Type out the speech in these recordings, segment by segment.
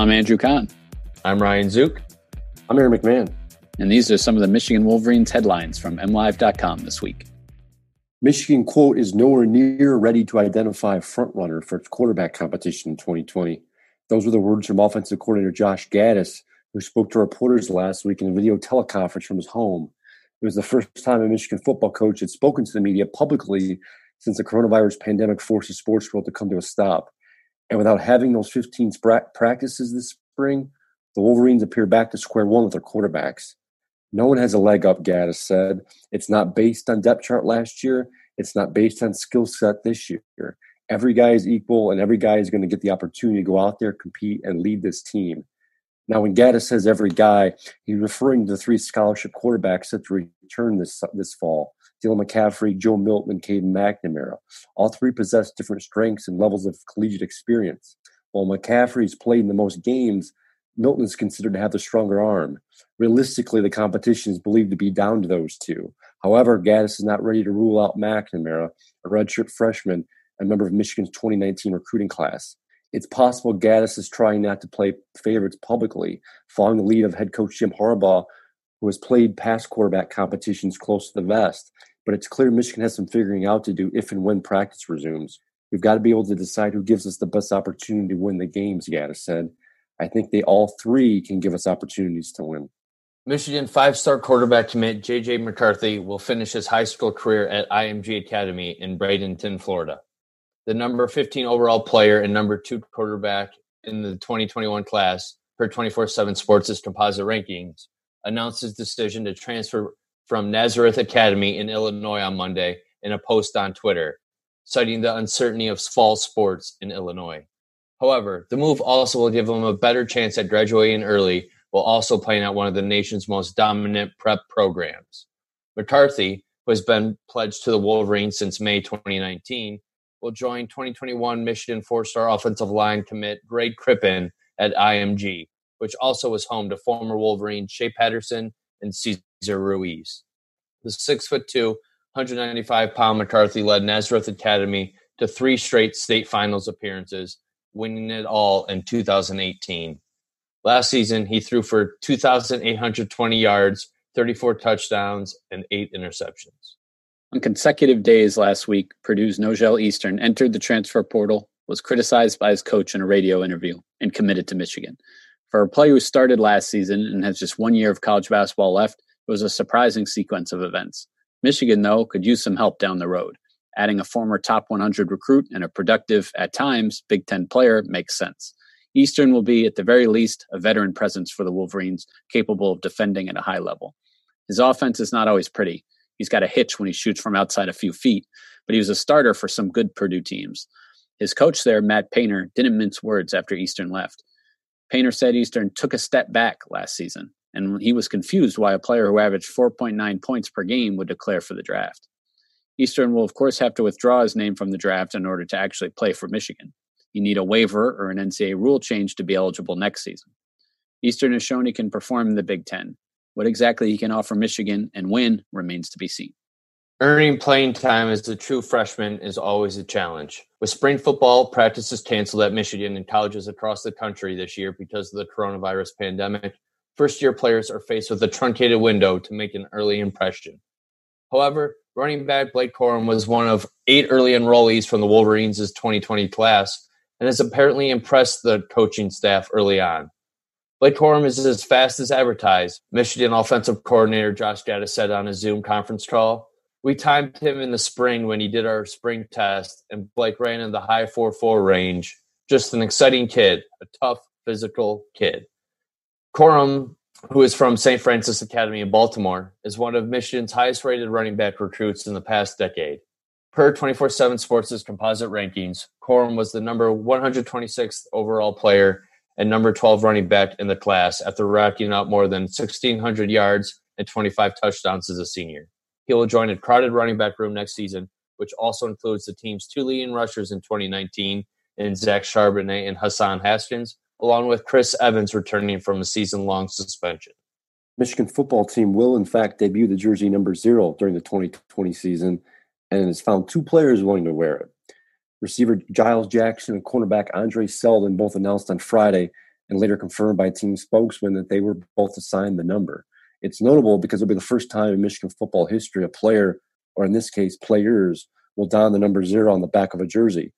I'm Andrew Kahn. I'm Ryan Zook. I'm Aaron McMahon. And these are some of the Michigan Wolverines headlines from MLive.com this week. Michigan, quote, is nowhere near ready to identify a frontrunner for its quarterback competition in 2020. Those were the words from offensive coordinator Josh Gattis, who spoke to reporters last week in a video teleconference from his home. It was the first time a Michigan football coach had spoken to the media publicly since the coronavirus pandemic forced the sports world to come to a stop. And without having those 15 practices this spring, the Wolverines appear back to square one with their quarterbacks. No one has a leg up, Gattis said. It's not based on depth chart last year. It's not based on skill set this year. Every guy is equal, and every guy is going to get the opportunity to go out there, compete, and lead this team. Now, when Gattis says every guy, he's referring to the three scholarship quarterbacks to return this this fall: Dylan McCaffrey, Joe Milton, Caden McNamara. All three possess different strengths and levels of collegiate experience. While McCaffrey's played in the most games, Milton is considered to have the stronger arm. Realistically, the competition is believed to be down to those two. However, Gattis is not ready to rule out McNamara, a redshirt freshman, and member of Michigan's 2019 recruiting class it's possible Gattis is trying not to play favorites publicly, following the lead of head coach Jim Harbaugh, who has played past quarterback competitions close to the vest. But it's clear Michigan has some figuring out to do if and when practice resumes. We've got to be able to decide who gives us the best opportunity to win the games, Gattis said. I think they all three can give us opportunities to win. Michigan five star quarterback commit J.J. McCarthy will finish his high school career at IMG Academy in Bradenton, Florida the number 15 overall player and number two quarterback in the 2021 class per 24 7 Sports' composite rankings, announced his decision to transfer from Nazareth Academy in Illinois on Monday in a post on Twitter, citing the uncertainty of fall sports in Illinois. However, the move also will give him a better chance at graduating early while also playing at one of the nation's most dominant prep programs. McCarthy, who has been pledged to the Wolverines since May 2019, will join 2021 Michigan four-star offensive line commit Greg Crippen at IMG, which also was home to former Wolverine Shea Patterson and Cesar Ruiz. The six foot two, 195 pound McCarthy led Nazareth Academy to three straight state finals appearances, winning it all in 2018. Last season, he threw for 2,820 yards, 34 touchdowns, and eight interceptions. On consecutive days last week, Purdue's Nojel Eastern entered the transfer portal, was criticized by his coach in a radio interview, and committed to Michigan. For a player who started last season and has just one year of college basketball left, it was a surprising sequence of events. Michigan, though, could use some help down the road. Adding a former top 100 recruit and a productive, at times, Big Ten player makes sense. Eastern will be, at the very least, a veteran presence for the Wolverines, capable of defending at a high level. His offense is not always pretty, He's got a hitch when he shoots from outside a few feet, but he was a starter for some good Purdue teams. His coach there, Matt Painter, didn't mince words after Eastern left. Painter said Eastern took a step back last season, and he was confused why a player who averaged 4.9 points per game would declare for the draft. Eastern will, of course, have to withdraw his name from the draft in order to actually play for Michigan. You need a waiver or an NCAA rule change to be eligible next season. Eastern has shown he can perform in the Big Ten. What exactly he can offer Michigan and when remains to be seen. Earning playing time as a true freshman is always a challenge. With spring football practices canceled at Michigan and colleges across the country this year because of the coronavirus pandemic, first year players are faced with a truncated window to make an early impression. However, running back Blake Corum was one of eight early enrollees from the Wolverines' 2020 class and has apparently impressed the coaching staff early on. Blake Corum is as fast as advertised, Michigan offensive coordinator Josh Gattis said on a Zoom conference call. We timed him in the spring when he did our spring test, and Blake ran in the high 4 4 range. Just an exciting kid, a tough, physical kid. Corum, who is from St. Francis Academy in Baltimore, is one of Michigan's highest rated running back recruits in the past decade. Per 24 7 Sports' composite rankings, Corum was the number 126th overall player and number 12 running back in the class after racking up more than 1,600 yards and 25 touchdowns as a senior. He will join a crowded running back room next season, which also includes the team's two leading rushers in 2019 in Zach Charbonnet and Hassan Haskins, along with Chris Evans returning from a season long suspension. Michigan football team will, in fact, debut the jersey number zero during the 2020 season and has found two players willing to wear it. Receiver Giles Jackson and cornerback Andre Seldon both announced on Friday and later confirmed by team spokesman that they were both assigned the number. It's notable because it'll be the first time in Michigan football history a player, or in this case, players, will don the number zero on the back of a jersey.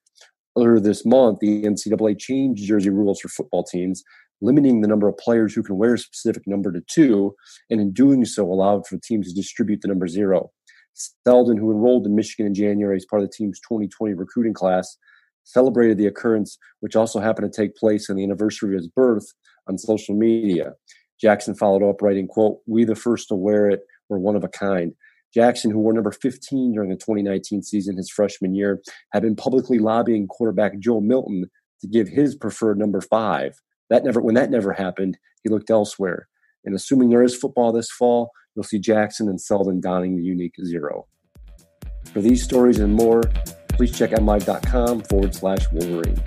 Earlier this month, the NCAA changed jersey rules for football teams, limiting the number of players who can wear a specific number to two, and in doing so, allowed for teams to distribute the number zero. Seldon, who enrolled in Michigan in January as part of the team's 2020 recruiting class, celebrated the occurrence, which also happened to take place on the anniversary of his birth, on social media. Jackson followed up, writing, quote, We the first to wear it, were one of a kind. Jackson, who wore number 15 during the 2019 season, his freshman year, had been publicly lobbying quarterback Joe Milton to give his preferred number five. That never, when that never happened, he looked elsewhere. And assuming there is football this fall, you'll see Jackson and Seldon donning the unique zero. For these stories and more, please check mlive.com forward slash Wolverines.